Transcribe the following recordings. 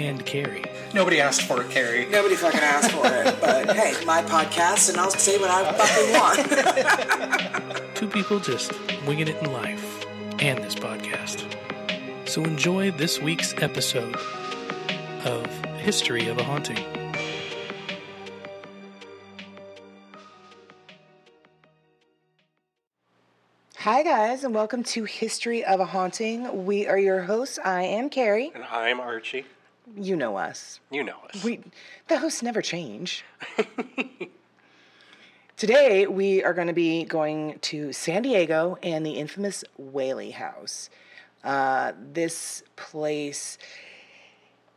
And Carrie. Nobody asked for it, Carrie. Nobody fucking asked for it, but hey, my podcast, and I'll say what I fucking want. Two people just winging it in life and this podcast. So enjoy this week's episode of History of a Haunting. Hi, guys, and welcome to History of a Haunting. We are your hosts. I am Carrie. And I'm Archie. You know us. You know us. We the hosts never change. Today we are going to be going to San Diego and the infamous Whaley House. Uh, this place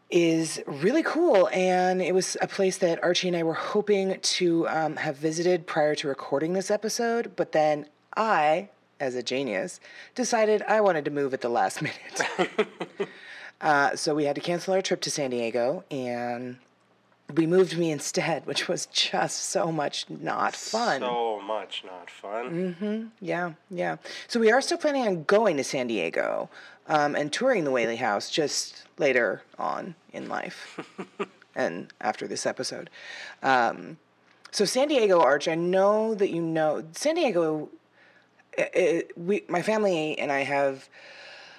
is really cool, and it was a place that Archie and I were hoping to um, have visited prior to recording this episode, but then I, as a genius, decided I wanted to move at the last minute. Uh, so we had to cancel our trip to San Diego, and we moved me instead, which was just so much not fun. So much not fun. Mhm. yeah, yeah. So we are still planning on going to San Diego um, and touring the Whaley House just later on in life and after this episode. Um, so San Diego, Arch, I know that you know San Diego. i i we, my family and I have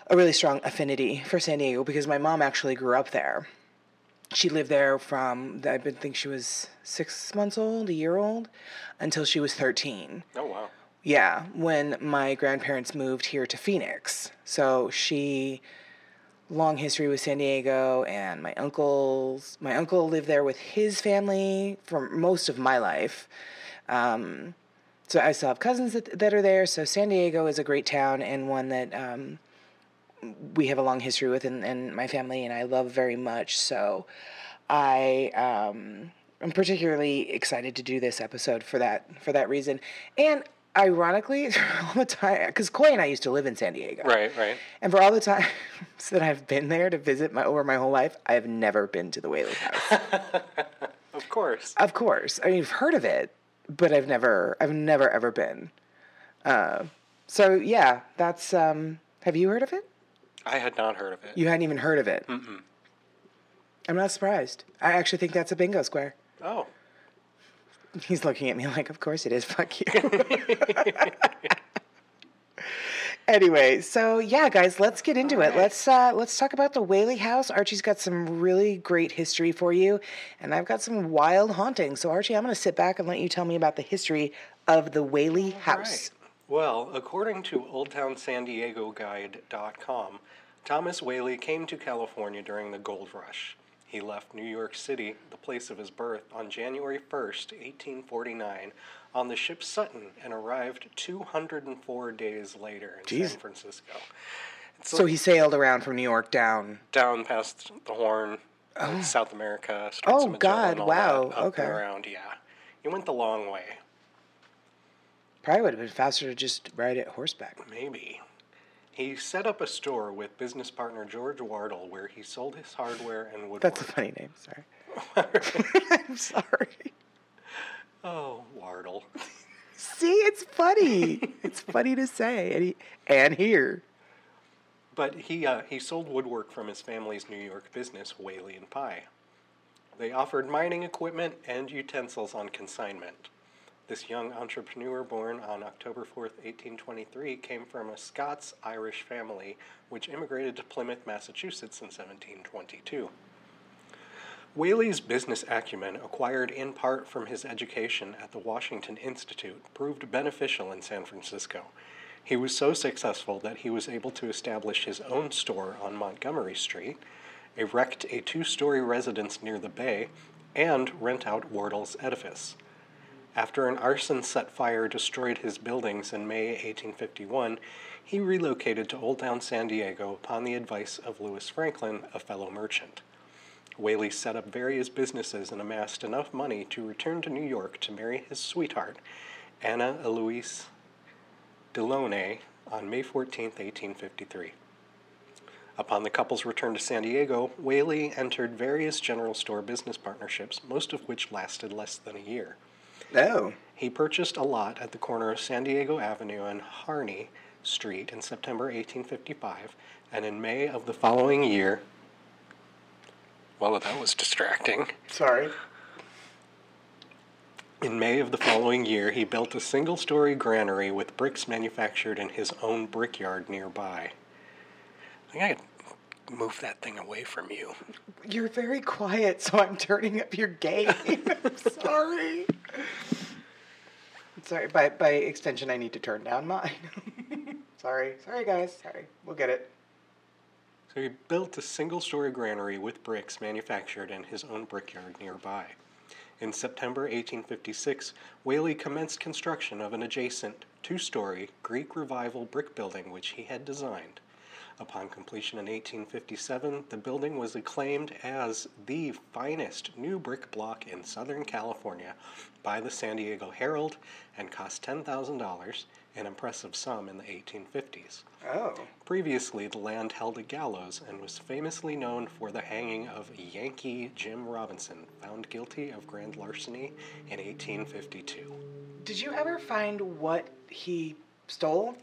a really strong affinity for San Diego because my mom actually grew up there. She lived there from I think she was six months old, a year old, until she was thirteen. Oh, wow. Yeah, when my grandparents moved here to Phoenix. So she long history with San Diego and my uncles my uncle lived there with his family for most of my life. Um, so I still have cousins that, that are there. So San Diego is a great town and one that um, we have a long history with and, and my family and I love very much. So I um, I'm particularly excited to do this episode for that for that reason. And ironically, all the time because Coy and I used to live in San Diego. Right, right. And for all the times that I've been there to visit my over my whole life, I have never been to the Whaley House. Of course. of course, I mean, I've heard of it, but I've never, I've never ever been. Uh, so yeah, that's. Um, have you heard of it? I had not heard of it. You hadn't even heard of it. Mm-mm. I'm not surprised. I actually think that's a bingo square. Oh. He's looking at me like, of course it is. Fuck you. anyway, so yeah, guys, let's get into it. Let's uh, let's talk about the Whaley House. Archie's got some really great history for you, and I've got some wild hauntings. So Archie, I'm going to sit back and let you tell me about the history of the Whaley House. Right. Well, according to OldTownSanDiegoGuide.com, Thomas Whaley came to California during the gold rush. He left New York City, the place of his birth, on January 1st, 1849, on the ship Sutton and arrived 204 days later in Jeez. San Francisco. It's So he sailed around from New York down. down past the Horn, uh, South America, Oh, God, wow, that, okay. around, yeah. He went the long way, Probably would have been faster to just ride it horseback. maybe. He set up a store with business partner George Wardle where he sold his hardware and woodwork. That's a funny name. Sorry. I'm sorry. Oh, Wardle. See, it's funny. it's funny to say and, he, and hear. But he, uh, he sold woodwork from his family's New York business, Whaley and Pye. They offered mining equipment and utensils on consignment. This young entrepreneur, born on October 4th, 1823, came from a Scots Irish family which immigrated to Plymouth, Massachusetts in 1722. Whaley's business acumen, acquired in part from his education at the Washington Institute, proved beneficial in San Francisco. He was so successful that he was able to establish his own store on Montgomery Street, erect a two story residence near the bay, and rent out Wardle's edifice. After an arson set fire destroyed his buildings in May 1851, he relocated to Old Town San Diego upon the advice of Lewis Franklin, a fellow merchant. Whaley set up various businesses and amassed enough money to return to New York to marry his sweetheart, Anna Eloise Delaunay, on May 14, 1853. Upon the couple's return to San Diego, Whaley entered various general store business partnerships, most of which lasted less than a year. Oh. He purchased a lot at the corner of San Diego Avenue and Harney Street in September 1855, and in May of the following year. Well, that was distracting. Sorry. In May of the following year, he built a single story granary with bricks manufactured in his own brickyard nearby. I think I could move that thing away from you. You're very quiet, so I'm turning up your gain. I'm sorry. Sorry, by, by extension, I need to turn down mine. sorry. Sorry, guys. Sorry. We'll get it. So he built a single story granary with bricks manufactured in his own brickyard nearby. In September 1856, Whaley commenced construction of an adjacent two story Greek Revival brick building which he had designed. Upon completion in 1857, the building was acclaimed as the finest new brick block in Southern California by the San Diego Herald and cost $10,000, an impressive sum in the 1850s. Oh. Previously, the land held a gallows and was famously known for the hanging of Yankee Jim Robinson, found guilty of grand larceny in 1852. Did you ever find what he stole?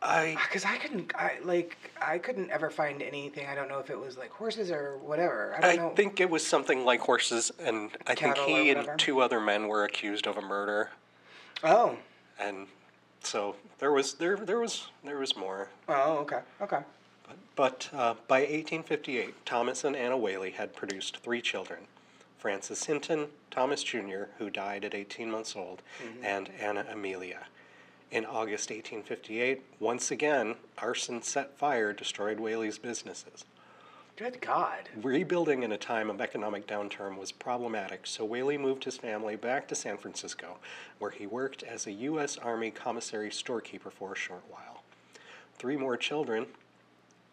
I Because I couldn't, I like, I couldn't ever find anything. I don't know if it was like horses or whatever. I don't I think it was something like horses, and I think he and two other men were accused of a murder, Oh. and so there was there there was there was more. Oh. Okay. Okay. But, but uh, by 1858, Thomas and Anna Whaley had produced three children Francis Hinton, Thomas Jr., who died at 18 months old, and Anna Amelia. In August 1858, once again, arson set fire destroyed Whaley's businesses. Good God. Rebuilding in a time of economic downturn was problematic, so Whaley moved his family back to San Francisco, where he worked as a U.S. Army commissary storekeeper for a short while. Three more children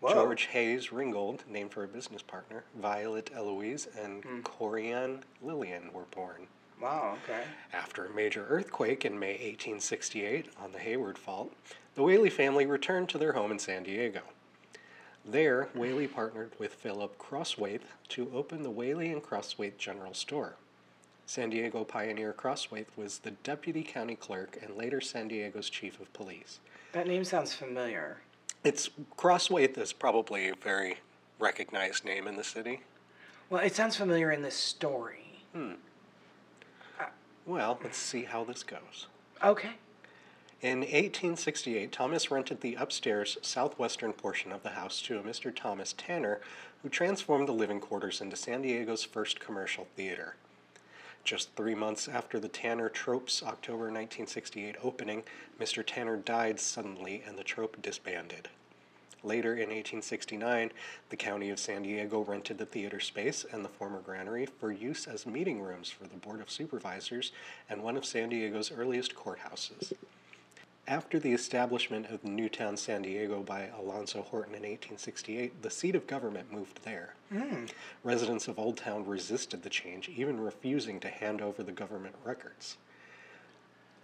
Whoa. George Hayes Ringgold, named for a business partner, Violet Eloise, and hmm. Corianne Lillian were born. Wow. Okay. After a major earthquake in May 1868 on the Hayward Fault, the Whaley family returned to their home in San Diego. There, Whaley partnered with Philip Crosthwaite to open the Whaley and Crosthwaite General Store. San Diego pioneer Crosthwaite was the deputy county clerk and later San Diego's chief of police. That name sounds familiar. It's Crosthwaite is probably a very recognized name in the city. Well, it sounds familiar in this story. Hmm. Well, let's see how this goes. Okay. In 1868, Thomas rented the upstairs southwestern portion of the house to a Mr. Thomas Tanner, who transformed the living quarters into San Diego's first commercial theater. Just three months after the Tanner Trope's October 1968 opening, Mr. Tanner died suddenly and the trope disbanded. Later in 1869, the county of San Diego rented the theater space and the former granary for use as meeting rooms for the Board of Supervisors and one of San Diego's earliest courthouses. After the establishment of Newtown, San Diego by Alonzo Horton in 1868, the seat of government moved there. Hmm. Residents of Old Town resisted the change, even refusing to hand over the government records.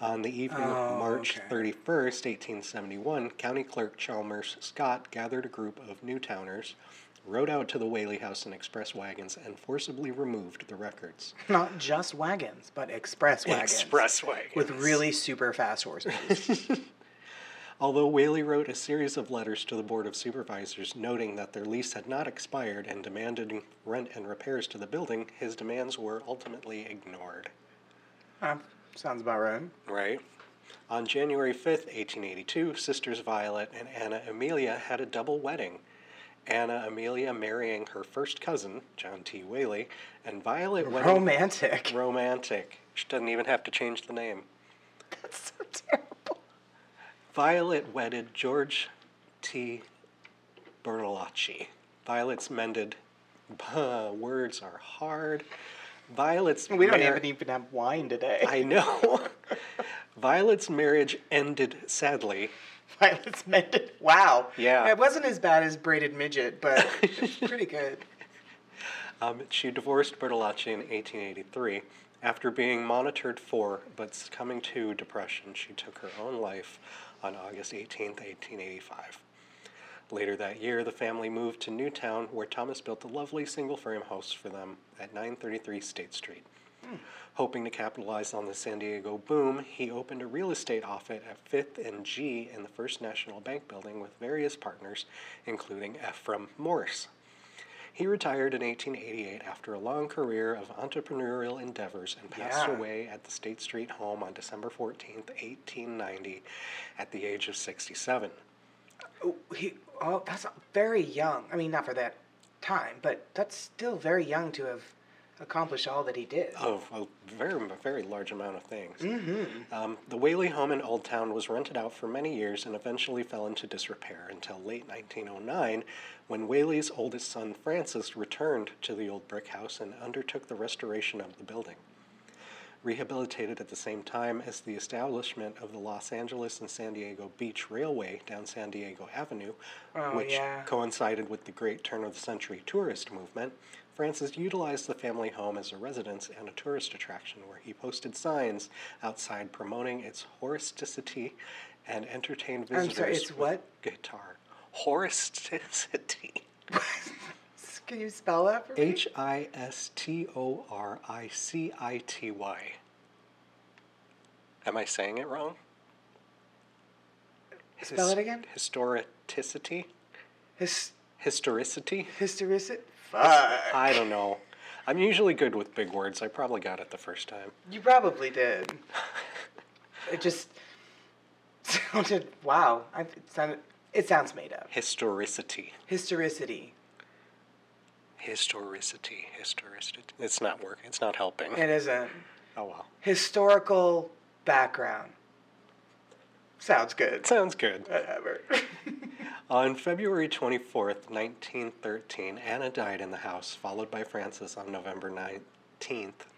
On the evening Oh, of March okay. 31st, 1871, County Clerk Chalmers Scott gathered a group of Newtowners, rode out to the Whaley House in express wagons, and forcibly removed the records. Not just wagons, but express wagons. Express wagons. With really super fast horses. Although Whaley wrote a series of letters to the Board of Supervisors noting that their lease had not expired and demanded rent and repairs to the building, his demands were ultimately ignored. Uh, sounds about right. Right? On January 5th, 1882, sisters Violet and Anna Amelia had a double wedding. Anna Amelia marrying her first cousin, John T. Whaley, and Violet wedding. Romantic. Romantic. She doesn't even have to change the name. That's so terrible. Violet wedded George T. Bertolacci. Violet's mended. words are hard. Violet's We don't mar- even have wine today. I know. Violet's marriage ended sadly. Violet's mended. Wow. Yeah. It wasn't as bad as braided midget, but it's pretty good. Um, she divorced Bertolacci in 1883. After being monitored for but succumbing to depression, she took her own life on August 18, 1885. Later that year, the family moved to Newtown, where Thomas built a lovely single frame house for them at 933 State Street. Hoping to capitalize on the San Diego boom, he opened a real estate office at 5th and G in the First National Bank building with various partners, including Ephraim Morse. He retired in 1888 after a long career of entrepreneurial endeavors and passed Yeah. away at the State Street home on December 14, 1890, at the age of 67. Oh, he, oh, that's very young. I mean, not for that time, but that's still very young to have accomplished all that he did. Oh, a very, very large amount of things. Um, the Whaley home in Old Town was rented out for many years and eventually fell into disrepair until late 1909 when Whaley's oldest son Francis returned to the old brick house and undertook the restoration of the building. Rehabilitated at the same time as the establishment of the Los Angeles and San Diego Beach Railway down San Diego Avenue, Oh, which yeah. coincided with the great turn of the century tourist movement, Francis utilized the family home as a residence and a tourist attraction where he posted signs outside promoting its horisticity and entertained I'm visitors sorry, it's with what? guitar. Horisticity. Can you spell that for me? H I S T O R I C I T Y. Am I saying it wrong? Spell it again? Historicity? His, Historicity? hystericity? Fuck. I don't know. I'm usually good with big words. I probably got it the first time. You probably did. It just sounded, wow. I, it, sounded, it sounds made up. Historicity. Historicity. Historicity. Historicity. It's not working. It's not helping. It isn't. Oh well. Historical background. Sounds good. Sounds good. Whatever. On February 24th, 1913, Anna died in the house, followed by Francis on November 19th,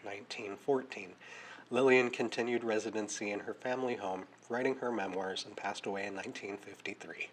1914. Lillian continued residency in her family home, writing her memoirs, and passed away in 1953.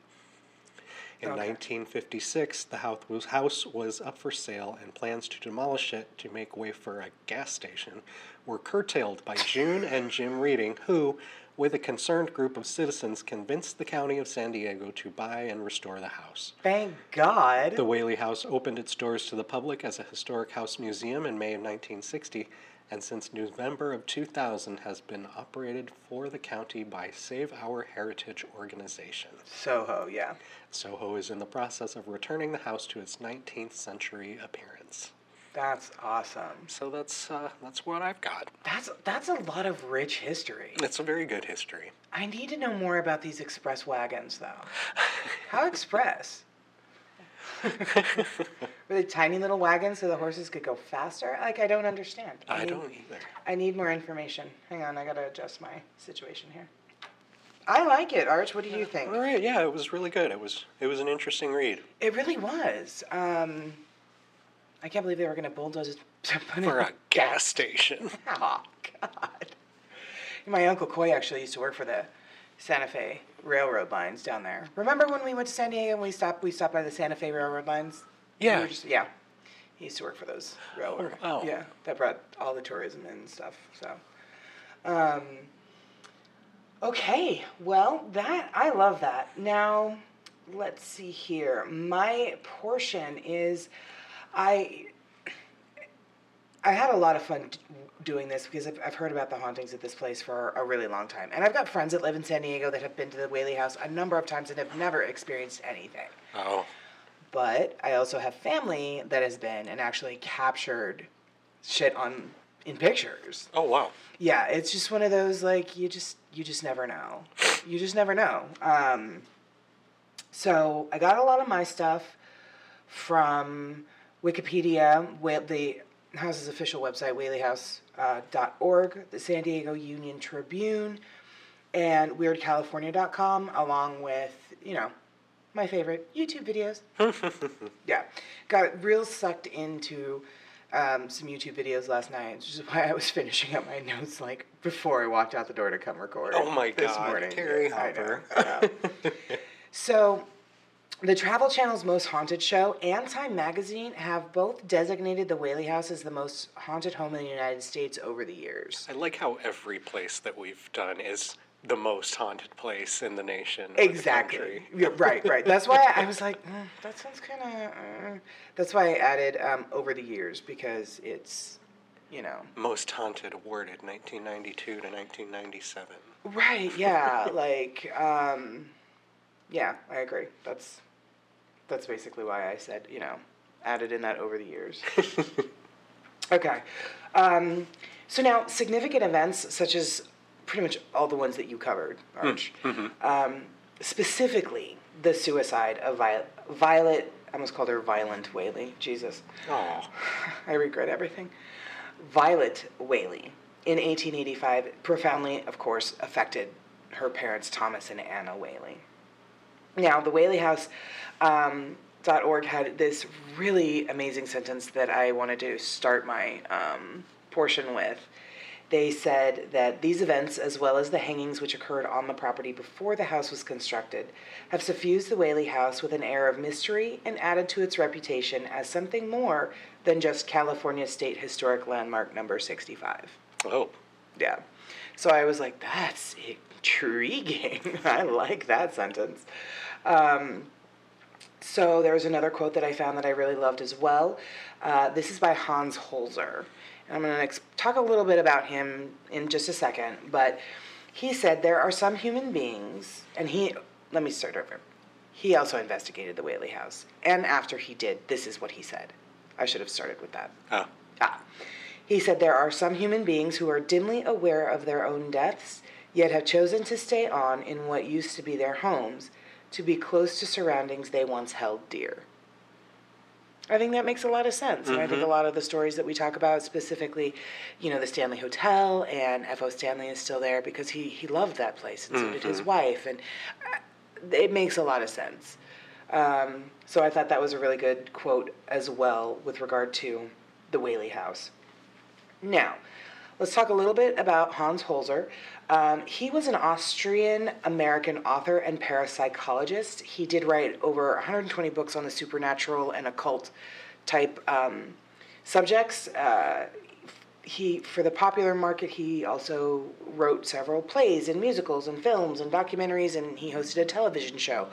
In Okay. 1956, the house was, house was up for sale, and plans to demolish it to make way for a gas station were curtailed by June and Jim Reading, who, with a concerned group of citizens, convinced the county of San Diego to buy and restore the house. Thank God. The Whaley House opened its doors to the public as a historic house museum in May of 1960, and since November of 2000 has been operated for the county by Save Our Heritage organization. Soho, yeah. Soho is in the process of returning the house to its 19th century appearance. That's awesome. So that's uh, that's what I've got. That's that's a lot of rich history. It's a very good history. I need to know more about these express wagons, though. How express? Were they tiny little wagons so the horses could go faster? Like I don't understand. I need, don't either. I need more information. Hang on, I gotta adjust my situation here. I like it, Arch. What do you think? All right, yeah, it was really good. It was it was an interesting read It really was. Um, I can't believe they were gonna bulldoze it to put for a gas station. Oh God! My uncle Coy actually used to work for the Santa Fe railroad lines down there. Remember when we went to San Diego and we stopped? We stopped by the Santa Fe railroad lines. Yeah. were just- yeah. He used to work for those railroad. Oh, wow. Yeah, that brought all the tourism and stuff. So, um, okay. Well, that I love that. Now, let's see here. My portion is, I I had a lot of fun doing this because I've, I've heard about the hauntings at this place for a really long time. And I've got friends that live in San Diego that have been to the Whaley House a number of times and have never experienced anything. Oh, But I also have family that has been and actually captured shit on in pictures. oh wow. Yeah, it's just one of those like you just you just never know. You just never know. Um, so I got a lot of my stuff from Wikipedia, with the house's official website, WhaleyHouse.org, dot org, the San Diego Union Tribune, and WeirdCalifornia.com, along with you know my favorite YouTube videos. yeah, got real sucked into um, some YouTube videos last night, which is why I was finishing up my notes like before I walked out the door to come record. Oh my this God, morning. Terry Hopper. So, The Travel Channel's Most Haunted Show and Time Magazine have both designated the Whaley House as the most haunted home in the United States over the years. I like how every place that we've done is the most haunted place in the nation. or the Exactly. Yeah, right, right. That's why I was like, mm, that sounds kind of. Uh. That's why I added um, over the years because it's, you know. Most haunted awarded 1992 to 1997. Right. Yeah. like, um, yeah, I agree. That's that's basically why I said, you know, added in that over the years. okay. Um, so now, significant events such as pretty much all the ones that you covered, Arch, um, specifically the suicide of Violet, Violet. I almost called her Violent Whaley. Jesus. Oh, I regret everything. Violet Whaley in 1885 profoundly, of course, affected her parents, Thomas and Anna Whaley. Now, the Whaley House. Um, dot .org had this really amazing sentence that I wanted to start my um, portion with. They said that these events, as well as the hangings which occurred on the property before the house was constructed, have suffused the Whaley House with an air of mystery and added to its reputation as something more than just California State Historic Landmark number 65. oh, Yeah. So I was like, that's intriguing. I like that sentence. Um, so there was another quote that I found that I really loved as well. Uh, this is by Hans Holzer. And I'm going to ex- talk a little bit about him in just a second. But he said there are some human beings, and he, let me start over. He also investigated the Whaley House. And after he did, this is what he said. I should have started with that. oh, Ah. He said there are some human beings who are dimly aware of their own deaths, yet have chosen to stay on in what used to be their homes, to be close to surroundings they once held dear. I think that makes a lot of sense. And I think a lot of the stories that we talk about, specifically, you know, the Stanley Hotel and F.O. Stanley is still there because he, he loved that place and so did his wife. And uh, it makes a lot of sense. Um, so I thought that was a really good quote as well with regard to the Whaley House. Now, let's talk a little bit about Hans Holzer. Um, he was an Austrian American author and parapsychologist. He did write over 120 books on the supernatural and occult type um, subjects. Uh, he for the popular market he also wrote several plays and musicals and films and documentaries and he hosted a television show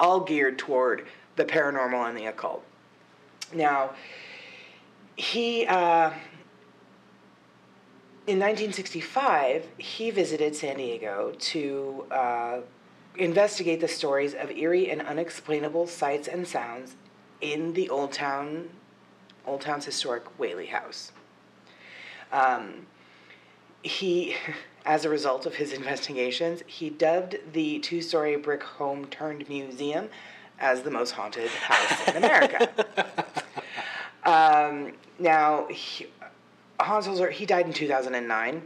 all geared toward the paranormal and the occult now he uh, in 1965 he visited san diego to uh, investigate the stories of eerie and unexplainable sights and sounds in the old town old town's historic whaley house um, he, as a result of his investigations, he dubbed the two story brick home turned museum as the most haunted house in America. um, now, he, Hans Holzer, he died in 2009,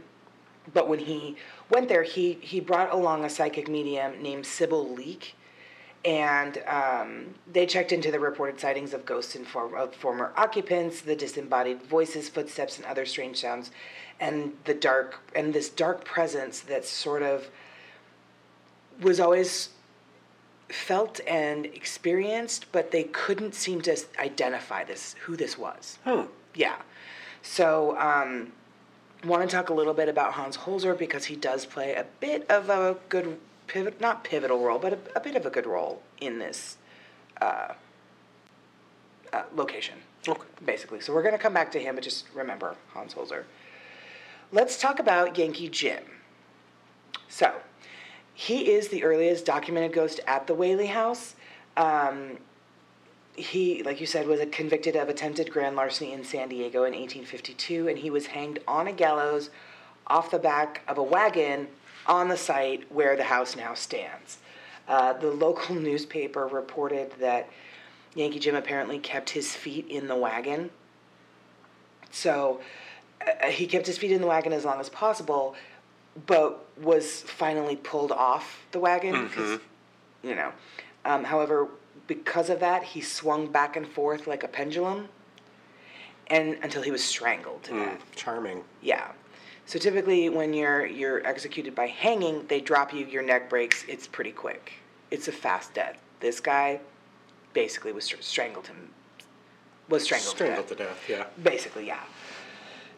but when he went there, he, he brought along a psychic medium named Sybil Leek and um, they checked into the reported sightings of ghosts and form, of former occupants, the disembodied voices, footsteps, and other strange sounds, and the dark and this dark presence that sort of was always felt and experienced, but they couldn't seem to identify this who this was. Hmm. Yeah, so. Um, Want to talk a little bit about Hans Holzer because he does play a bit of a good pivot, not pivotal role, but a, a bit of a good role in this uh, uh, location, Okay. basically. So we're going to come back to him, but just remember Hans Holzer. Let's talk about Yankee Jim. So, he is the earliest documented ghost at the Whaley House. Um, he, like you said, was convicted of attempted grand larceny in San Diego in 1852, and he was hanged on a gallows off the back of a wagon on the site where the house now stands. Uh, the local newspaper reported that Yankee Jim apparently kept his feet in the wagon. So uh, he kept his feet in the wagon as long as possible, but was finally pulled off the wagon because, you know. Um, however, because of that, he swung back and forth like a pendulum, and until he was strangled to Hmm. death. Charming. Yeah. So typically, when you're you're executed by hanging, they drop you, your neck breaks. It's pretty quick. It's a fast death. This guy, basically was str- strangled him. Was strangled, Strangled to to death. death, yeah. Basically, yeah.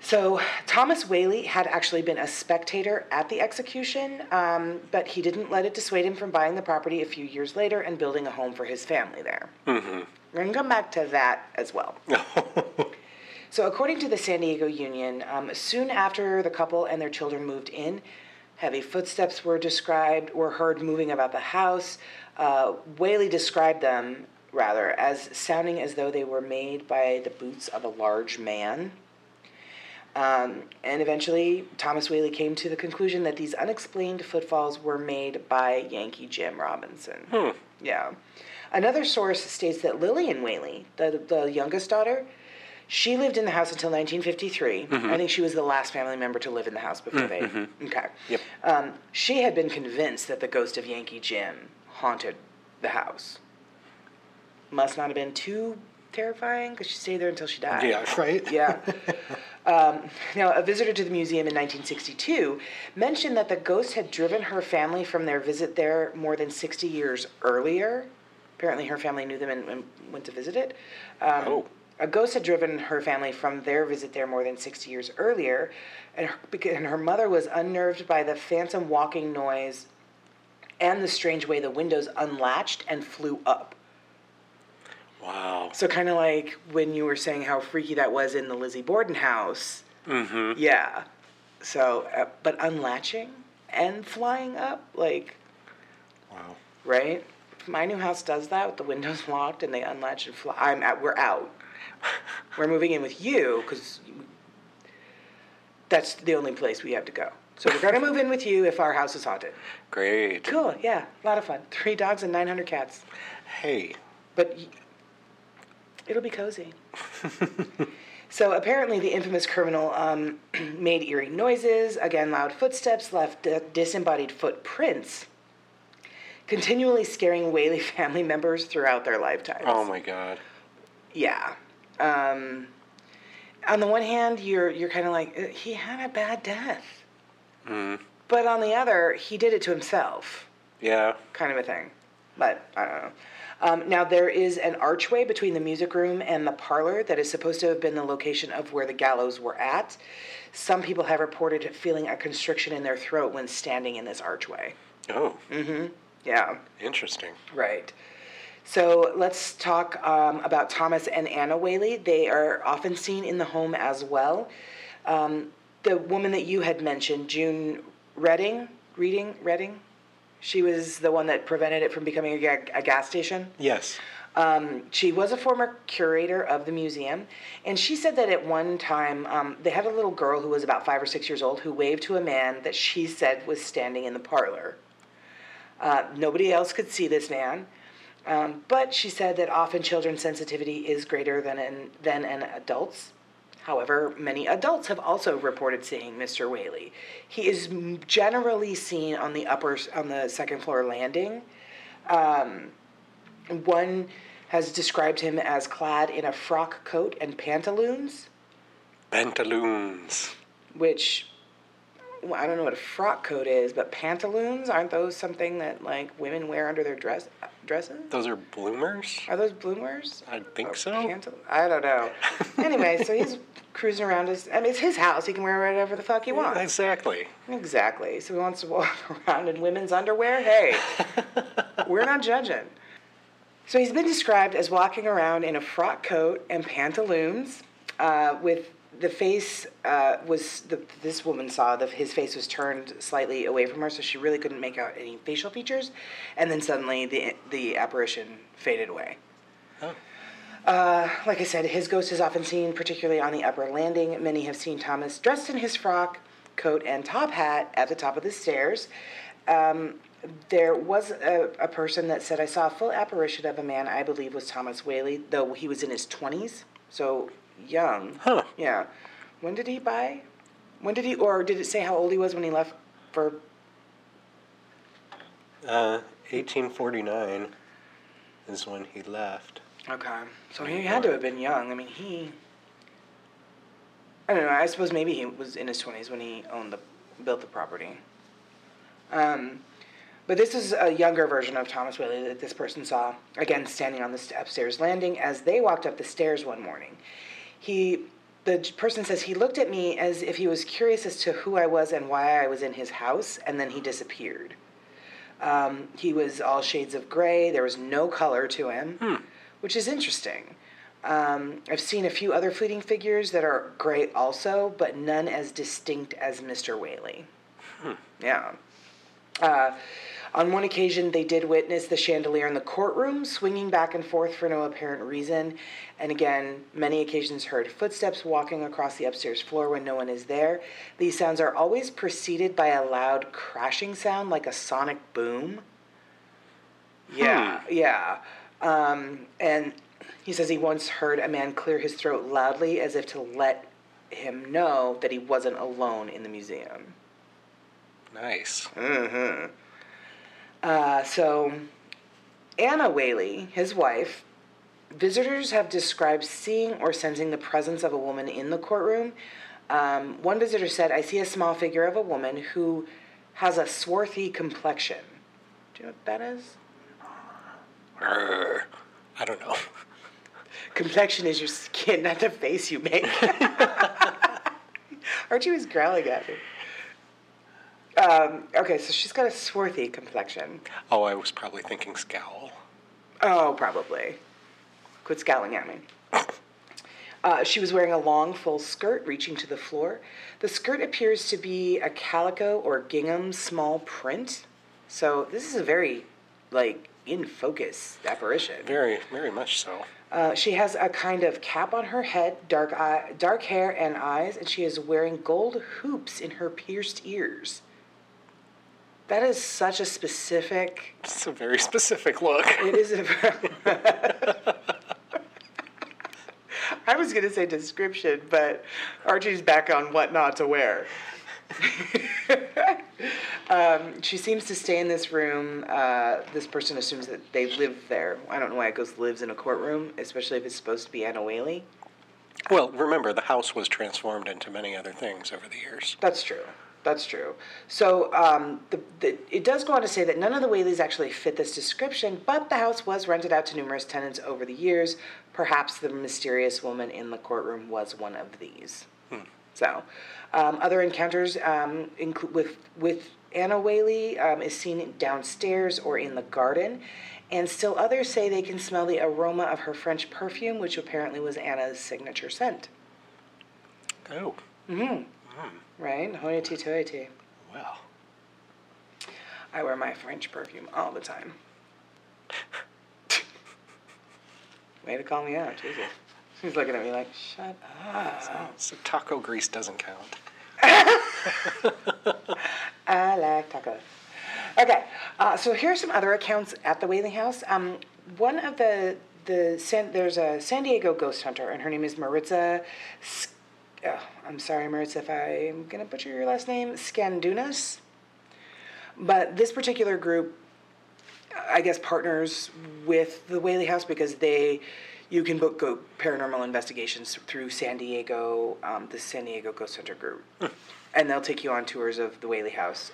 So Thomas Whaley had actually been a spectator at the execution, um, but he didn't let it dissuade him from buying the property a few years later and building a home for his family there. Mm-hmm. We're going to come back to that as well. So, according to the San Diego Union, um, soon after the couple and their children moved in, heavy footsteps were described, were heard moving about the house. Uh, Whaley described them, rather, as sounding as though they were made by the boots of a large man. Um, and eventually, Thomas Whaley came to the conclusion that these unexplained footfalls were made by Yankee Jim Robinson. Yeah. Another source states that Lillian Whaley, the, the youngest daughter, she lived in the house until 1953. I think she was the last family member to live in the house before they. Okay. Yep. Um, she had been convinced that the ghost of Yankee Jim haunted the house. Must not have been too terrifying because she stayed there until she died. yeah, right? Yeah. Um, now, a visitor to the museum in 1962 mentioned that the ghost had driven her family from their visit there more than 60 years earlier. Apparently, her family knew them and, and went to visit it. Um, Oh. A ghost had driven her family from their visit there more than 60 years earlier, and her, and her mother was unnerved by the phantom walking noise and the strange way the windows unlatched and flew up. Wow. So kind of like when you were saying how freaky that was in the Lizzie Borden house. Mm-hmm. Yeah. So, uh, but unlatching and flying up, like, Wow. right? My new house does that with the windows locked and they unlatch and fly, I'm at, we're out. we're moving in with you because that's the only place we have to go. So we're gonna move in with you if our house is haunted. Great. Cool. Yeah, a lot of fun. Three dogs and 900 cats. Hey. but y- it'll be cozy. so apparently, the infamous criminal um, made eerie noises, again, loud footsteps, left disembodied footprints, continually scaring Whaley family members throughout their lifetimes. Oh my god. Yeah. Um, on the one hand, you're you're kind of like uh, he had a bad death, Mm. but on the other, he did it to himself. Yeah. kind of a thing. But I don't know. Um, now there is an archway between the music room and the parlor that is supposed to have been the location of where the gallows were at. Some people have reported feeling a constriction in their throat when standing in this archway. Oh. Mhm. Yeah, Interesting. right. So let's talk um, about Thomas and Anna Whaley. They are often seen in the home as well. Um, the woman that you had mentioned, June Redding, Reading, Redding, she was the one that prevented it from becoming a, ga- a gas station. Yes. Um, she was a former curator of the museum, and she said that at one time um, they had a little girl who was about five or six years old who waved to a man that she said was standing in the parlor. Uh, nobody else could see this man, um, but she said that often children's sensitivity is greater than an, than an adult's. However, many adults have also reported seeing Mr. Whaley. He is generally seen on the upper on the second floor landing. Um, one has described him as clad in a frock coat and pantaloons, Pantaloons. which well, I don't know what a frock coat is, but pantaloons aren't those something that like women wear under their dress dresses? Those are bloomers? Are those bloomers? I think Or so. pantal- I don't know. anyway, so he's cruising around his. I mean, it's his house. He can wear whatever the fuck he wants. Exactly. Exactly. So he wants to walk around in women's underwear. Hey, we're not judging. So he's been described as walking around in a frock coat and pantaloons, uh, with the face uh, was the, this woman saw that his face was turned slightly away from her, so she really couldn't make out any facial features, and then suddenly the the apparition faded away. Oh. Uh, like I said, his ghost is often seen, particularly on the upper landing. Many have seen Thomas dressed in his frock, coat, and top hat at the top of the stairs. Um, there was a, a person that said, I saw a full apparition of a man I believe was Thomas Whaley, though he was in his 20s, so young. Huh. Yeah. When did he buy? When did he, or did it say how old he was when he left for Uh, 1849 is when he left. Okay. So he had to have been young. I mean, he. I don't know. I suppose maybe he was in his twenties when he owned the, built the property. Um, But this is a younger version of Thomas Whaley that this person saw, again standing on the st- upstairs landing as they walked up the stairs one morning. He, the person says he looked at me as if he was curious as to who I was and why I was in his house, and then he disappeared. Um, he was all shades of gray. There was no color to him, which is interesting. Um, I've seen a few other fleeting figures that are gray also, but none as distinct as Mr. Whaley. Yeah. Uh, on one occasion, they did witness the chandelier in the courtroom swinging back and forth for no apparent reason. And again, many occasions heard footsteps walking across the upstairs floor when no one is there. These sounds are always preceded by a loud crashing sound like a sonic boom. Yeah, yeah. Um, and he says he once heard a man clear his throat loudly as if to let him know that he wasn't alone in the museum. Nice. Mm-hmm. Uh, so, Anna Whaley, his wife, visitors have described seeing or sensing the presence of a woman in the courtroom. Um, one visitor said, I see a small figure of a woman who has a swarthy complexion. Do you know what that is? I don't know. Complexion is your skin, not the face you make. Archie was growling at me. Um, okay, so she's got a swarthy complexion. Oh, I was probably thinking scowl. Oh, probably. Quit scowling at me. Uh, she was wearing a long, full skirt reaching to the floor. The skirt appears to be a calico or gingham small print. So this is a very, like, in focus apparition. Very, very much so. Uh, she has a kind of cap on her head, dark eye, dark hair and eyes, and she is wearing gold hoops in her pierced ears. That is such a specific. It's a very specific look. It is a. I was going to say description, but Archie's back on what not to wear. um, she seems to stay in this room. Uh, this person assumes that they live there. I don't know why it goes lives in a courtroom, especially if it's supposed to be Anna Whaley. Well, remember, the house was transformed into many other things over the years. That's true. That's true. So um, the, the, it does go on to say that none of the Whaleys actually fit this description, but the house was rented out to numerous tenants over the years. Perhaps the mysterious woman in the courtroom was one of these. So, um, other encounters um, include with with Anna Whaley um, is seen downstairs or in the garden, and still others say they can smell the aroma of her French perfume, which apparently was Anna's signature scent. Oh, Mhm. Right? Hoity toity. well. I wear my French perfume all the time. Way to call me out, Jesus. She's looking at me like, shut up. So taco grease doesn't count. I like tacos. Okay, uh, so here are some other accounts at the Whaling House. Um, one of the the San, there's a San Diego ghost hunter, and her name is Maritza. Oh, I'm sorry, Maritza, if I'm gonna butcher your last name, Scandunas. But this particular group, I guess, partners with the Whaley House because they, you can book go paranormal investigations through San Diego, um, the San Diego Ghost Hunter group, and they'll take you on tours of the Whaley House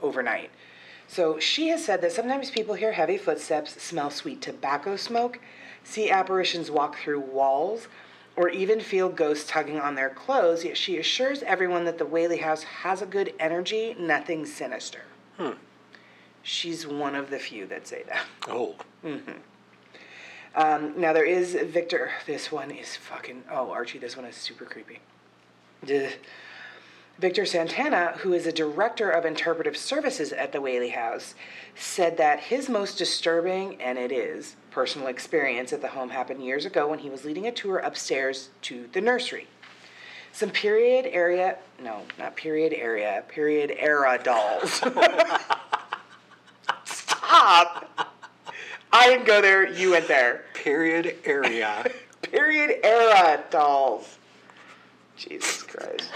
overnight. So she has said that sometimes people hear heavy footsteps, smell sweet tobacco smoke, see apparitions walk through walls, or even feel ghosts tugging on their clothes. Yet she assures everyone that the Whaley House has a good energy, nothing sinister. Hmm. She's one of the few that say that. Oh, Um, now there is Victor. This one is fucking. Oh, Archie, this one is super creepy. Ugh. Victor Santana, who is a director of interpretive services at the Whaley House, said that his most disturbing, and it is, personal experience at the home happened years ago when he was leading a tour upstairs to the nursery. Some period area, no, not period area, period era dolls. Stop! I didn't go there, you went there. period area. Period era dolls. Jesus Christ.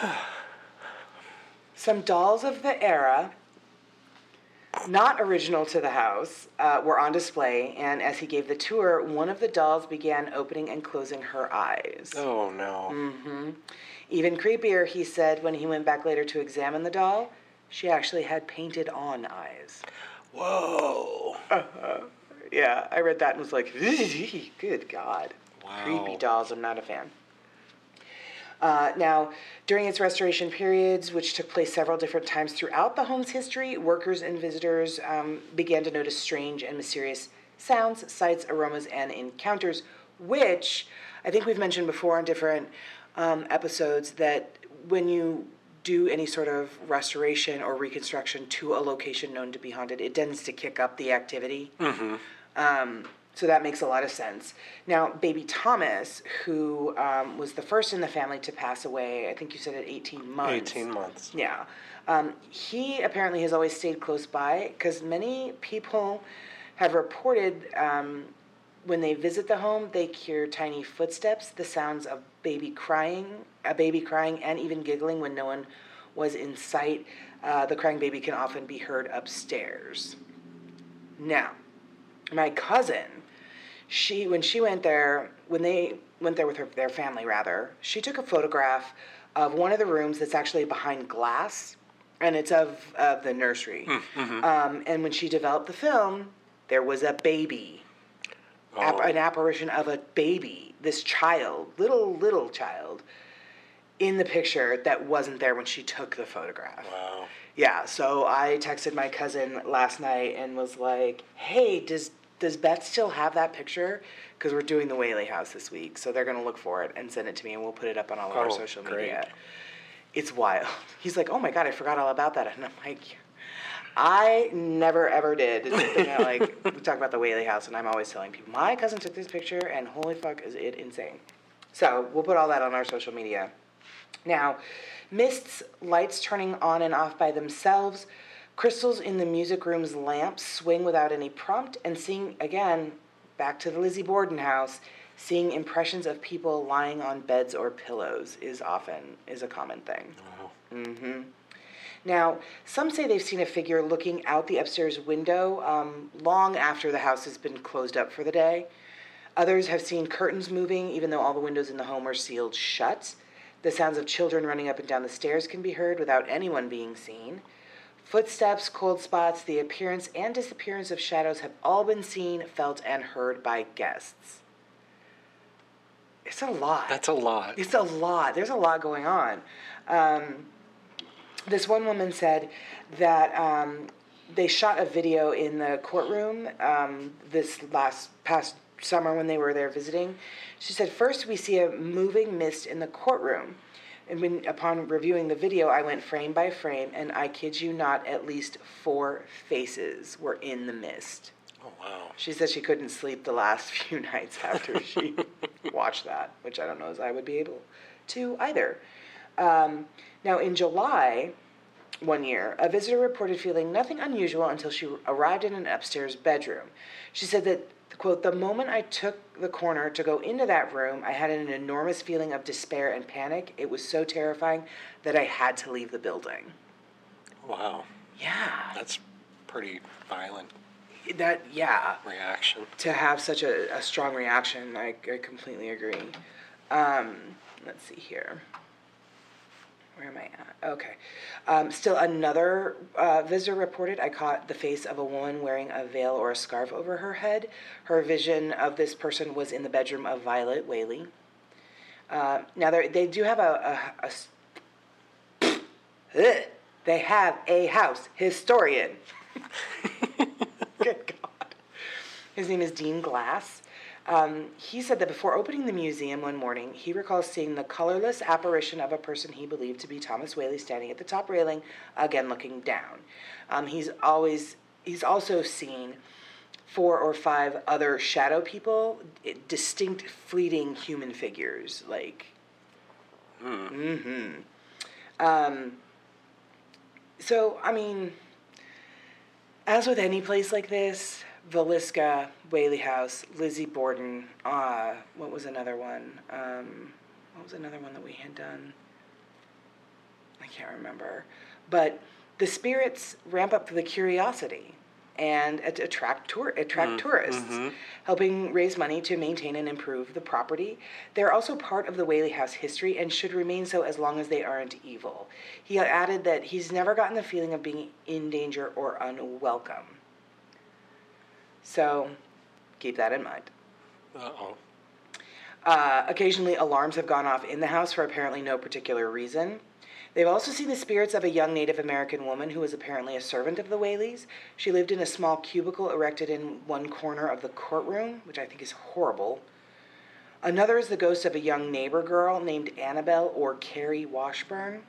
Some dolls of the era not original to the house, uh, were on display, and as he gave the tour, one of the dolls began opening and closing her eyes. Oh no. Mm hmm. Even creepier, he said when he went back later to examine the doll, she actually had painted on eyes. Whoa. Yeah, I read that and was like, good God. Wow. Creepy dolls, I'm not a fan. Uh, now, during its restoration periods, which took place several different times throughout the home's history, workers and visitors um, began to notice strange and mysterious sounds, sights, aromas, and encounters, which I think we've mentioned before on different um, episodes that when you do any sort of restoration or reconstruction to a location known to be haunted, it tends to kick up the activity. Um, so that makes a lot of sense. Now, baby Thomas, who um, was the first in the family to pass away, I think you said at 18 months. 18 months. Yeah. Um, he apparently has always stayed close by because many people have reported um, when they visit the home, they hear tiny footsteps, the sounds of baby crying, a baby crying, and even giggling when no one was in sight. Uh, the crying baby can often be heard upstairs. Now, my cousin, she when she went there, when they went there with her their family rather, she took a photograph of one of the rooms that's actually behind glass, and it's of of the nursery. Um, and when she developed the film, there was a baby, app- Oh. an apparition of a baby, this child, little little child, in the picture that wasn't there when she took the photograph. Wow. Yeah, so I texted my cousin last night and was like, "Hey, does does Beth still have that picture? Because we're doing the Whaley House this week, so they're gonna look for it and send it to me, and we'll put it up on all of our Oh, social great. media." It's wild. He's like, "Oh my god, I forgot all about that," and I'm like, "I never ever did." It's something that, like we talk about the Whaley House, and I'm always telling people, "My cousin took this picture, and holy fuck, is it insane!" So we'll put all that on our social media. Now, mists, lights turning on and off by themselves, crystals in the music room's lamps swing without any prompt, and seeing again, back to the Lizzie Borden house, seeing impressions of people lying on beds or pillows is often is a common thing. Wow. Mm-hmm. Now, some say they've seen a figure looking out the upstairs window um, long after the house has been closed up for the day. Others have seen curtains moving, even though all the windows in the home are sealed shut. The sounds of children running up and down the stairs can be heard without anyone being seen. Footsteps, cold spots, the appearance and disappearance of shadows have all been seen, felt, and heard by guests. It's a lot. That's a lot. It's a lot. There's a lot going on. Um, this one woman said that um, they shot a video in the courtroom um, this last past summer when they were there visiting. She said, First, we see a moving mist in the courtroom. And when, upon reviewing the video, I went frame by frame, and I kid you not, at least four faces were in the mist. Oh, wow. She said she couldn't sleep the last few nights after she watched that, which I don't know as I would be able to either. Um, now, in July one year, a visitor reported feeling nothing unusual until she arrived in an upstairs bedroom. She said that, quote, the moment I took the corner to go into that room, I had an enormous feeling of despair and panic. It was so terrifying that I had to leave the building. Wow. Yeah. That's pretty violent That, yeah. reaction. to have such a, a strong reaction. I, I completely agree. Um, let's see here. Where am I at? Okay. Um, still, another uh, visitor reported I caught the face of a woman wearing a veil or a scarf over her head. Her vision of this person was in the bedroom of Violet Whaley. Uh, now, they do have a, a, a they have a house historian. Good God. His name is Dean Glass. Um, he said that before opening the museum one morning, he recalls seeing the colorless apparition of a person he believed to be Thomas Whaley standing at the top railing, again looking down. Um, he's always he's also seen four or five other shadow people, distinct, fleeting human figures, like. Mm-hmm. Um, so I mean, as with any place like this, Villisca, Whaley House, Lizzie Borden, uh, what was another one? Um, what was another one that we had done? I can't remember. But the spirits ramp up the curiosity. and attract tour attract tourists, helping raise money to maintain and improve the property. They're also part of the Whaley House history and should remain so as long as they aren't evil. He added that he's never gotten the feeling of being in danger or unwelcome. So, keep that in mind. Uh oh. Uh, occasionally, alarms have gone off in the house for apparently no particular reason. They've also seen the spirits of a young Native American woman who was apparently a servant of the Whaleys. She lived in a small cubicle erected in one corner of the courtroom, which I think is horrible. Another is the ghost of a young neighbor girl named Annabelle or Carrie Washburn.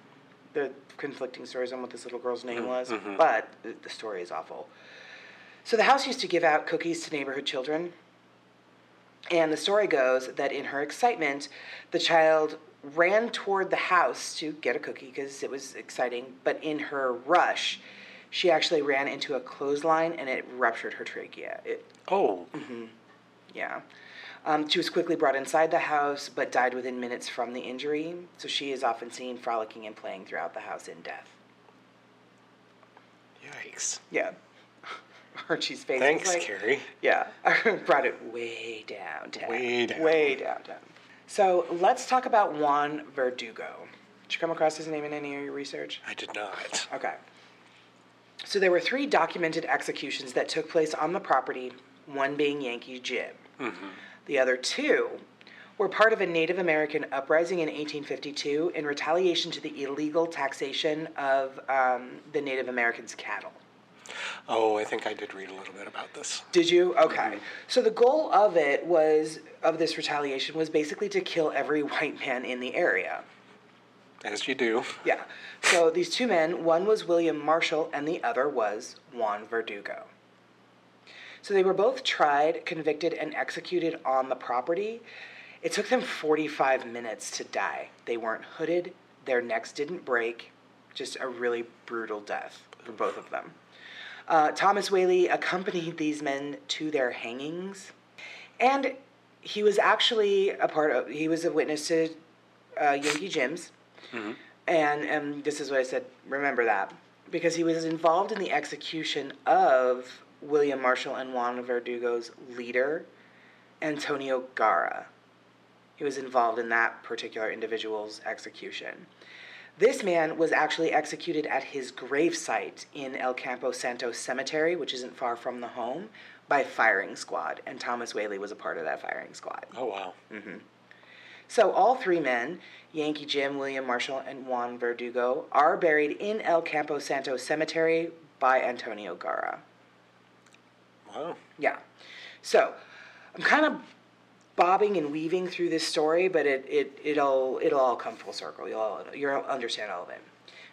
The conflicting stories on what this little girl's name was, but the- the story is awful. So the house used to give out cookies to neighborhood children. And the story goes that in her excitement, the child ran toward the house to get a cookie because it was exciting. But in her rush, she actually ran into a clothesline and it ruptured her trachea. It, Oh. yeah. Um, she was quickly brought inside the house, but died within minutes from the injury. So she is often seen frolicking and playing throughout the house in death. Yikes. Yeah. Archie's face. Thanks, like, Carrie. Yeah, brought it way downtown. Way down. Way downtown. So let's talk about Juan Verdugo. Did you come across his name in any of your research? I did not. Okay. So there were three documented executions that took place on the property, one being Yankee Jim. The other two were part of a Native American uprising in 1852 in retaliation to the illegal taxation of um, the Native Americans' cattle. Oh, I think I did read a little bit about this. Did you? Okay. So the goal of it was of this retaliation was basically to kill every white man in the area. As you do. Yeah. So these two men, one was William Marshall and the other was Juan Verdugo. So they were both tried, convicted, and executed on the property. It took them 45 minutes to die. They weren't hooded, their necks didn't break, just a really brutal death for both of them. Uh, Thomas Whaley accompanied these men to their hangings, and he was actually a part of, he was a witness to uh, Yankee Jim's. And um, this is what I said, remember that. Because he was involved in the execution of William Marshall and Juan Verdugo's leader, Antonio Garra. He was involved in that particular individual's execution. This man was actually executed at his gravesite in El Campo Santo Cemetery, which isn't far from the home, by firing squad. And Thomas Whaley was a part of that firing squad. Oh, wow. Mm-hmm. So all three men, Yankee Jim, William Marshall, and Juan Verdugo, are buried in El Campo Santo Cemetery by Antonio Garra. Wow. Yeah. So I'm kind of bobbing and weaving through this story, but it, it it'll it'll all come full circle. You'll all, you'll understand all of it.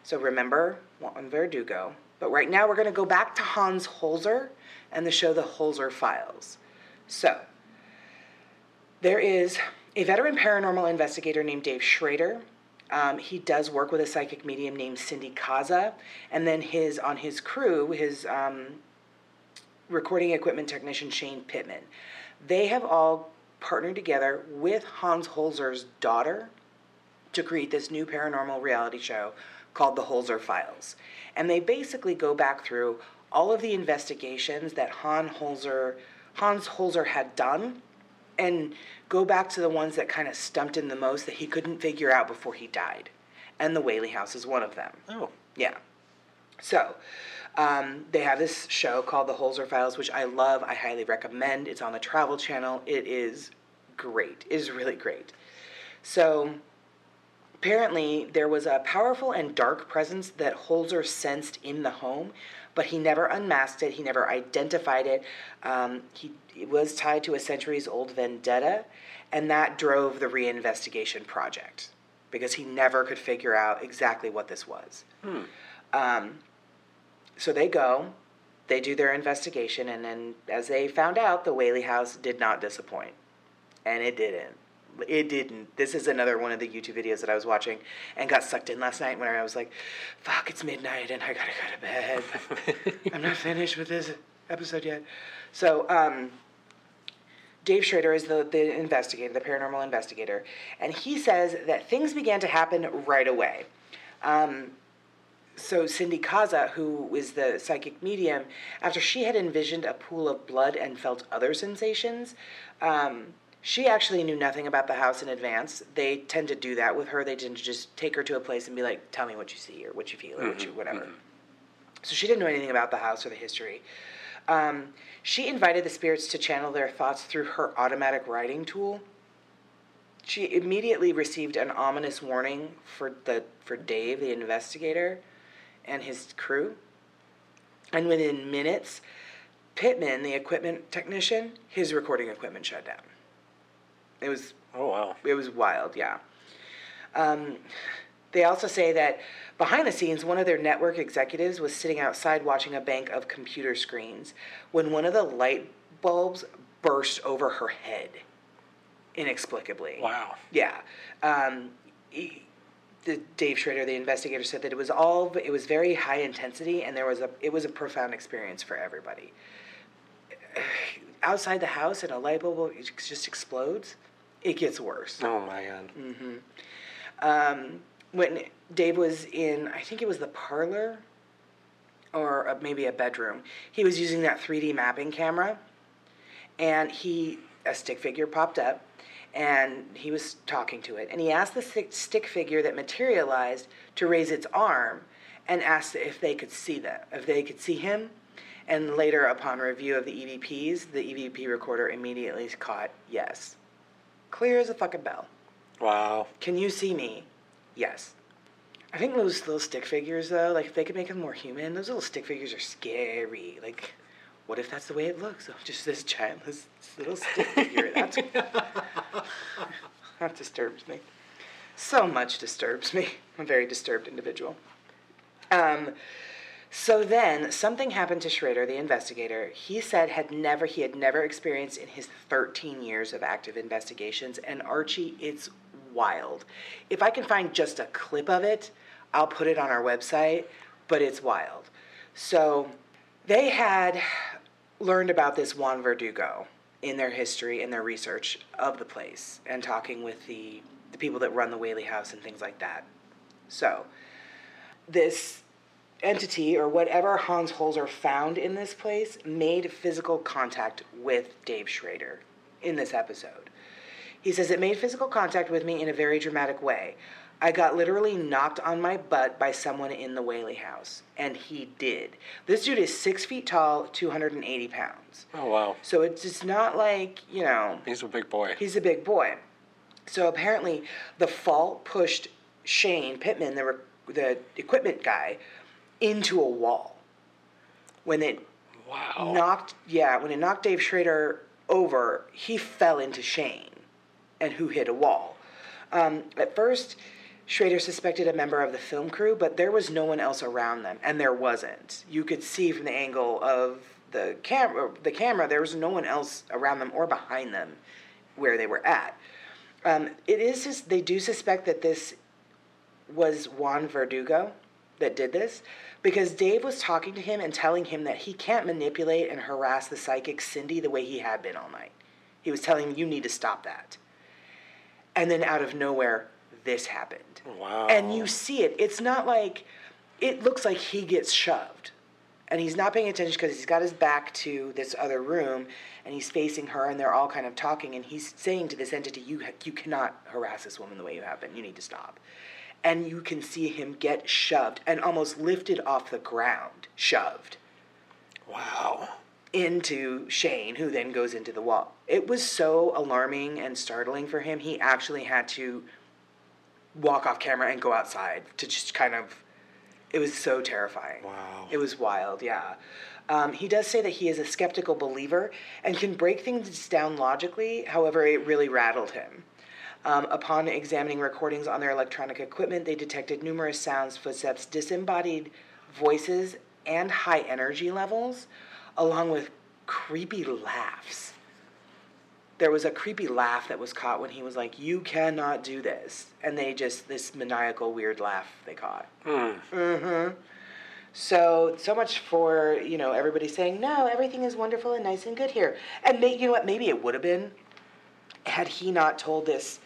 So remember Juan Verdugo. But right now we're going to go back to Hans Holzer and the show The Holzer Files. So there is a veteran paranormal investigator named Dave Schrader. Um, he does work with a psychic medium named Cindy Kaza, and then his on his crew, his um, recording equipment technician Shane Pittman. They have all partnered together with Hans Holzer's daughter to create this new paranormal reality show called The Holzer Files. And they basically go back through all of the investigations that Han Holzer, Hans Holzer had done and go back to the ones that kind of stumped him the most that he couldn't figure out before he died. And the Whaley House is one of them. Oh. Yeah. So, um, they have this show called The Holzer Files, which I love. I highly recommend. It's on the Travel Channel. It is great. It is really great. So, apparently, there was a powerful and dark presence that Holzer sensed in the home, but he never unmasked it. He never identified it. Um, he it was tied to a centuries old vendetta, and that drove the reinvestigation project because he never could figure out exactly what this was. Um, so they go, they do their investigation, and then as they found out, the Whaley House did not disappoint. And it didn't. It didn't. This is another one of the YouTube videos that I was watching and got sucked in last night when I was like, fuck, it's midnight and I gotta go to bed. I'm not finished with this episode yet. So, um, Dave Schrader is the, the investigator, the paranormal investigator, and he says that things began to happen right away. Um, so Cindy Kaza, who is the psychic medium, after she had envisioned a pool of blood and felt other sensations, um, she actually knew nothing about the house in advance. They tend to do that with her. They tend to just take her to a place and be like, "Tell me what you see or what you feel or what you whatever." So she didn't know anything about the house or the history. Um, she invited the spirits to channel their thoughts through her automatic writing tool. She immediately received an ominous warning for the for Dave, the investigator, and his crew. And within minutes, Pittman, the equipment technician, his recording equipment shut down. It was Oh wow. it was wild, yeah. Um, they also say that behind the scenes, one of their network executives was sitting outside watching a bank of computer screens when one of the light bulbs burst over her head inexplicably. Wow. Yeah. Um, the Dave Schrader, the investigator, said that it was all it was very high intensity, and there was a it was a profound experience for everybody. Outside the house, and a light bulb just explodes. It gets worse Oh my god. um, when Dave was in, I think it was the parlor or uh, maybe a bedroom, he was using that 3D mapping camera and he, a stick figure popped up and he was talking to it. And he asked the stick, figure that materialized to raise its arm and asked if they could see that, if they could see him. And later, upon review of the EVPs, the EVP recorder immediately caught yes. Clear as a fucking bell. Wow. Can you see me? Yes. I think those little stick figures, though, like if they could make them more human, those little stick figures are scary. Like, what if that's the way it looks? Oh, just this this little stick figure. That's that disturbs me. So much disturbs me. I'm a very disturbed individual. Um, so then something happened to Schrader, the investigator. He said had never he had never experienced in his 13 years of active investigations. And Archie, it's wild. If I can find just a clip of it, I'll put it on our website. But it's wild. So they had learned about this Juan Verdugo in their history and their research of the place and talking with the, the people that run the Whaley House and things like that. So this entity or whatever Hans Holzer found in this place made physical contact with Dave Schrader in this episode. He says it made physical contact with me in a very dramatic way. I got literally knocked on my butt by someone in the Whaley house, and he did. This dude is six feet tall, 280 pounds. Oh wow. So it's just not like, you know, He's a big boy. He's a big boy. So apparently, the fall pushed Shane Pittman, the, re- the equipment guy, into a wall. When it wow. knocked, yeah, when it knocked Dave Schrader over, he fell into Shane, and who hit a wall. Um, at first, Schrader suspected a member of the film crew, but there was no one else around them, and there wasn't. You could see from the angle of the camera, the camera, there was no one else around them or behind them where they were at. Um, it is just, they do suspect that this was Juan Verdugo that did this because Dave was talking to him and telling him that he can't manipulate and harass the psychic Cindy the way he had been all night. He was telling him, you need to stop that. And then out of nowhere, this happened. Wow. And you see it. It's not like, it looks like he gets shoved. And he's not paying attention because he's got his back to this other room and he's facing her and they're all kind of talking and he's saying to this entity, you, you cannot harass this woman the way you have been. You need to stop. And you can see him get shoved and almost lifted off the ground, shoved Wow. into Shane, who then goes into the wall. It was so alarming and startling for him. He actually had to walk off camera and go outside to just kind of. It was so terrifying. Wow. It was wild, yeah. Um, he does say that he is a skeptical believer and can break things down logically, however, it really rattled him. Um, upon examining recordings on their electronic equipment, they detected numerous sounds, footsteps, disembodied voices, and high energy levels, along with creepy laughs. There was a creepy laugh that was caught when he was like, You cannot do this. And they just, this maniacal, weird laugh they caught. Mm hmm. So, so much for, you know, everybody saying, no, everything is wonderful and nice and good here. And may, you know what, maybe it would have been had he not told this,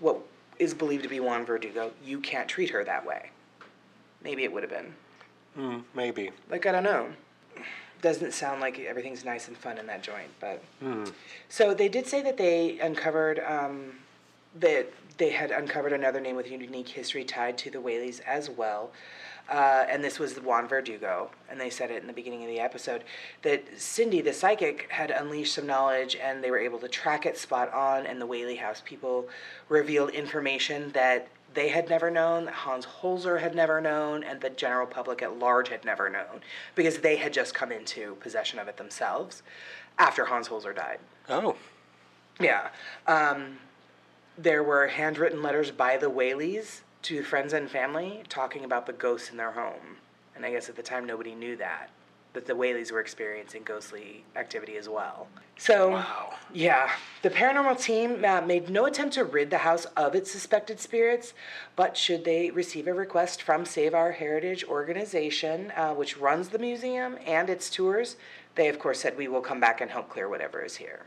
what is believed to be Juan Verdugo, you can't treat her that way. Maybe it would have been. Mm, maybe. Like I don't know. Doesn't sound like everything's nice and fun in that joint, but Mm. so they did say that they uncovered um, that they had uncovered another name with unique history tied to the Whaleys as well. Uh, and this was Juan Verdugo, and they said it in the beginning of the episode that Cindy, the psychic, had unleashed some knowledge, and they were able to track it spot on. And the Whaley House people revealed information that they had never known, that Hans Holzer had never known, and the general public at large had never known, because they had just come into possession of it themselves after Hans Holzer died. Oh. Yeah. Um, there were handwritten letters by the Whaleys to friends and family talking about the ghosts in their home. And I guess at the time nobody knew that, that the Whaleys were experiencing ghostly activity as well. So, Wow. yeah, the paranormal team uh, made no attempt to rid the house of its suspected spirits, but should they receive a request from Save Our Heritage organization, uh, which runs the museum and its tours, they of course said we will come back and help clear whatever is here.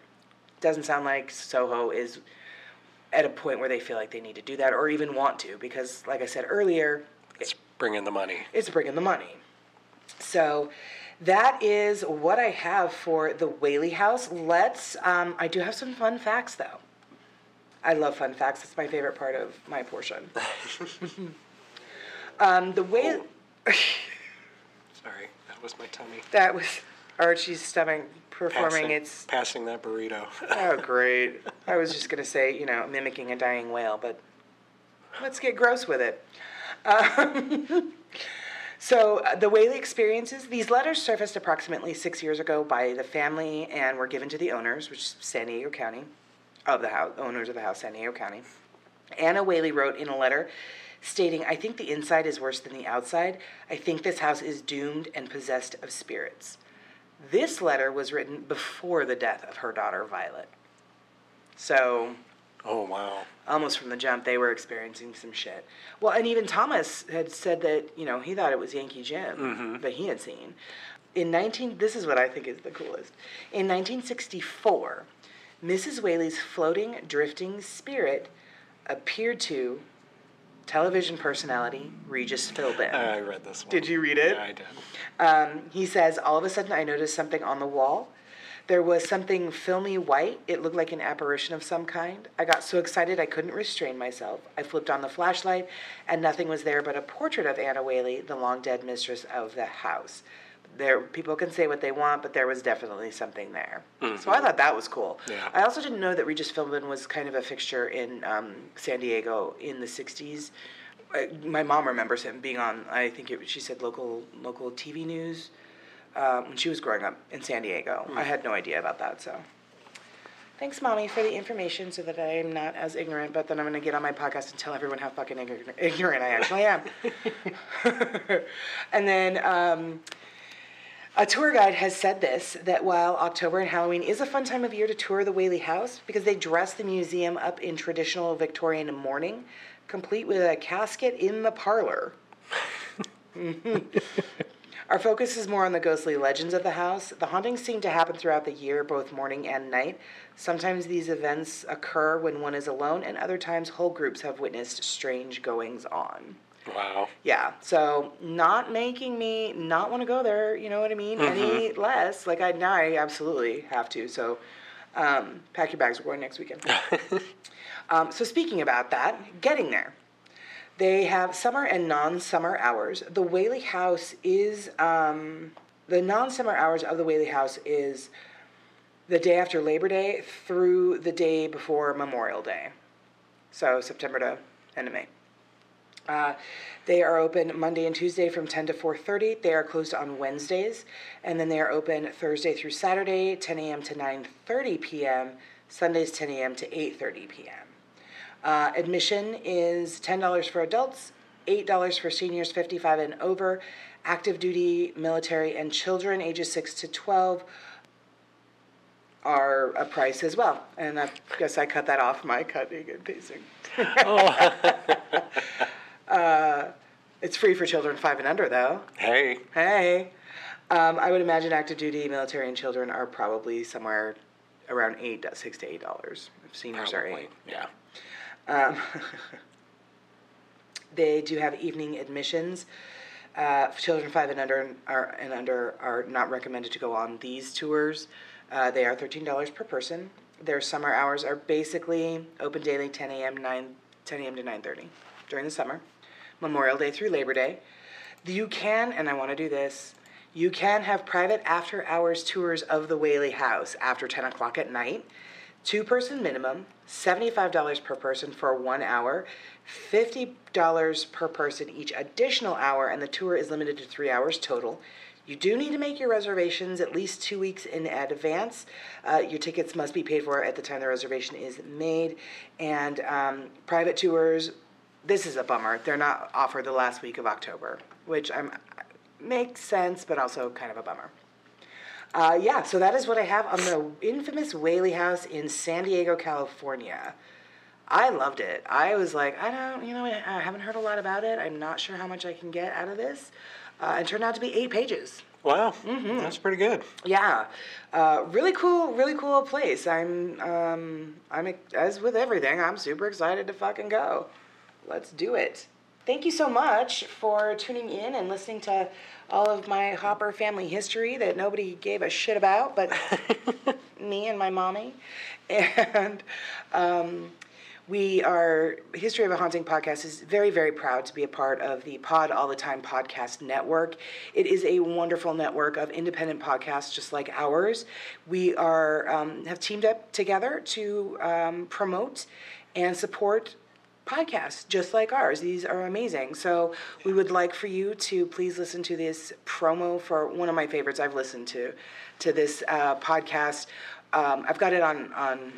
Doesn't sound like Soho is at a point where they feel like they need to do that or even want to, because like I said earlier, It's bringing the money. it's bringing the money. So that is what I have for the Whaley House. Let's, um, I do have some fun facts though. I love fun facts. It's my favorite part of my portion. um, the Whaley, Sorry, that was my tummy. that was Archie's stomach performing Passing, its. passing that burrito. Oh, great. I was just going to say, you know, mimicking a dying whale, but let's get gross with it. Um, so, uh, the Whaley experiences, these letters surfaced approximately six years ago by the family and were given to the owners, which is San Diego County, of the house, owners of the house, San Diego County. Anna Whaley wrote in a letter stating, I think the inside is worse than the outside. I think this house is doomed and possessed of spirits. This letter was written before the death of her daughter, Violet. So, oh wow. almost from the jump, they were experiencing some shit. Well, and even Thomas had said that, you know, he thought it was Yankee Jim that he had seen. In 19, this is what I think is the coolest. In 1964, Mrs. Whaley's floating, drifting spirit appeared to television personality Regis Philbin. I read this one. Did you read it? Yeah, I did. Um, he says, all of a sudden I noticed something on the wall. There was something filmy white. It looked like an apparition of some kind. I got so excited I couldn't restrain myself. I flipped on the flashlight, and nothing was there but a portrait of Anna Whaley, the long dead mistress of the house. There, people can say what they want, but there was definitely something there. So I thought that was cool. Yeah. I also didn't know that Regis Philbin was kind of a fixture in um, San Diego in the '60s. I, my mom remembers him being on. I think it, she said local local TV news um, when she was growing up in San Diego. I had no idea about that. So, thanks, mommy, for the information, so that I'm not as ignorant. But then I'm going to get on my podcast and tell everyone how fucking ignorant, ignorant I actually am. and then. Um, a tour guide has said this that while October and Halloween is a fun time of year to tour the Whaley House because they dress the museum up in traditional Victorian mourning, complete with a casket in the parlor. Our focus is more on the ghostly legends of the house. The hauntings seem to happen throughout the year, both morning and night. Sometimes these events occur when one is alone, and other times whole groups have witnessed strange goings on. Wow. Yeah, so not making me not want to go there, you know what I mean? Any less. Like I now I absolutely have to. So um, pack your bags, we're going next weekend. um, so speaking about that, getting there. They have summer and non-summer hours. The Whaley House is um, the non-summer hours of the Whaley House is the day after Labor Day through the day before Memorial Day. So September to end of May. Uh, they are open Monday and Tuesday from 10 to 4:30. They are closed on Wednesdays, and then they are open Thursday through Saturday, 10 a.m. to 9:30 p.m. Sundays 10 a.m. to 8:30 p.m. Uh, admission is $10 for adults, $8 for seniors 55 and over, active duty, military, and children ages 6 to 12 are a price as well. And I guess I cut that off my cutting and pasting. uh, it's free for children 5 and under, though. Hey. Hey. Um, I would imagine active duty, military, and children are probably somewhere around eight, six to eight dollars. Seniors are eight. Yeah. Um, they do have evening admissions. Uh, children five and under are and under are not recommended to go on these tours. Uh, they are thirteen dollars per person. Their summer hours are basically open daily, ten a.m. 9, 10 a.m. to nine thirty during the summer, Memorial Day through Labor Day. You can, and I want to do this. You can have private after hours tours of the Whaley House after ten o'clock at night. Two person minimum, $75 per person for one hour, $50 per person each additional hour, and the tour is limited to three hours total. You do need to make your reservations at least two weeks in advance. Uh, your tickets must be paid for at the time the reservation is made. And um, private tours, this is a bummer. They're not offered the last week of October, which I'm, makes sense, but also kind of a bummer. Uh, yeah, so that is what I have on the infamous Whaley House in San Diego, California. I loved it. I was like, I don't, you know, I haven't heard a lot about it. I'm not sure how much I can get out of this. Uh, it turned out to be eight pages. Wow, that's pretty good. Yeah, uh, really cool, really cool place. I'm, um, I'm as with everything, I'm super excited to fucking go. Let's do it. Thank you so much for tuning in and listening to all of my Hopper family history that nobody gave a shit about, but me and my mommy. And um, we are History of a Haunting podcast is very, very proud to be a part of the Pod All the Time podcast network. It is a wonderful network of independent podcasts just like ours. We are um, have teamed up together to um, promote and support podcasts just like ours. These are amazing. So we would like for you to please listen to this promo for one of my favorites I've listened to to this uh, podcast. Um, I've got it on on.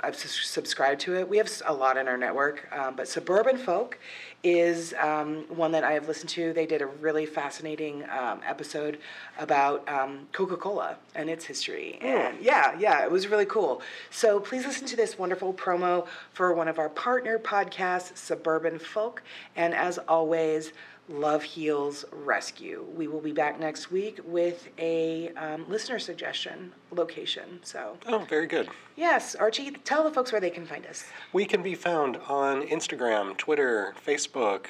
I've subscribed to it. We have a lot in our network, um, but Suburban Folk is um, one that I have listened to. They did a really fascinating um, episode about um, Coca Cola and its history. And yeah, yeah, it was really cool. So please listen to this wonderful promo for one of our partner podcasts, Suburban Folk. And as always, Love Heals Rescue. We will be back next week with a um, listener suggestion location. So, Oh, very good. yes, Archie, tell the folks where they can find us. We can be found on Instagram, Twitter, Facebook,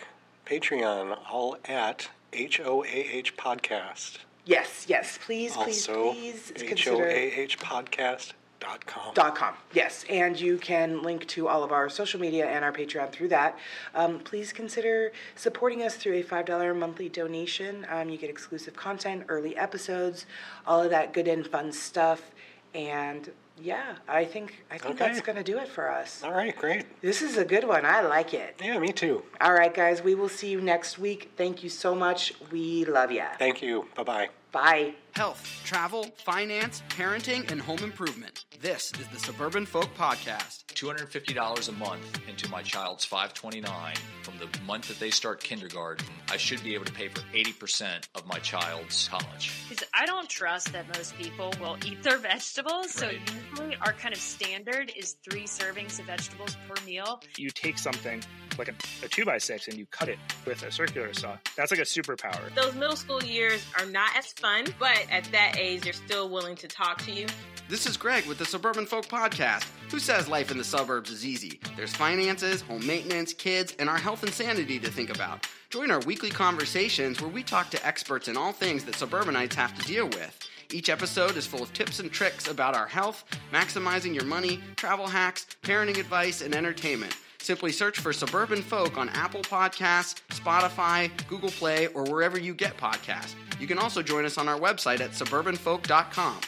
Patreon, all at HOAH Podcast. Yes, yes, please, please, Also, please consider. HOAHpodcast.com. Dot com. Dot com, Yes, and you can link to all of our social media and our Patreon through that. Um, please consider supporting us through a five dollar monthly donation. Um, you get exclusive content, early episodes, all of that good and fun stuff. And yeah, I think I think that's gonna do it for us. All right, great. This is a good one. I like it. Yeah, me too. All right, guys, we will see you next week. Thank you so much. We love you. Thank you. Bye bye bye. Bye. Health, travel, finance, parenting, and home improvement. This is the Suburban Folk Podcast. $250 a month into my child's 529 from the month that they start kindergarten i should be able to pay for 80% of my child's college Because I don't trust that most people will eat their vegetables. So usually our kind of standard is three servings of vegetables per meal. you take something like a, a two by six and you cut it with a circular saw. That's like a superpower. Those middle school years are not as fun, but at that age, they're still willing to talk to you. This is Greg with the Suburban Folk Podcast. Who says life in the suburbs is easy? There's finances, home maintenance, kids, and our health and sanity to think about. Join our weekly conversations where we talk to experts in all things that suburbanites have to deal with. Each episode is full of tips and tricks about our health, maximizing your money, travel hacks, parenting advice, and entertainment. Simply search for Suburban Folk on Apple Podcasts, Spotify, Google Play, or wherever you get podcasts. You can also join us on our website at suburbanfolk.com.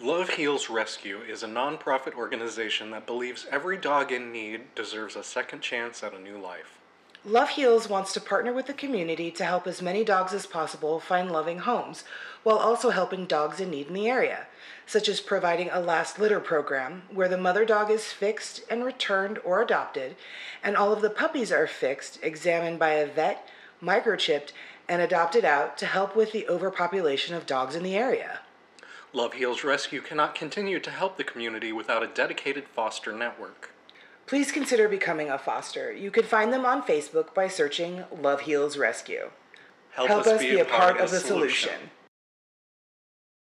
Love Heals Rescue is a nonprofit organization that believes every dog in need deserves a second chance at a new life. Love Heals wants to partner with the community to help as many dogs as possible find loving homes, while also helping dogs in need in the area, such as providing a last litter program where the mother dog is fixed and returned or adopted, and all of the puppies are fixed, examined by a vet, microchipped, and adopted out to help with the overpopulation of dogs in the area. Love Heals Rescue cannot continue to help the community without a dedicated foster network. Please consider becoming a foster. You can find them on Facebook by searching Love Heals Rescue. Help, us, be, a part, of the solution. solution.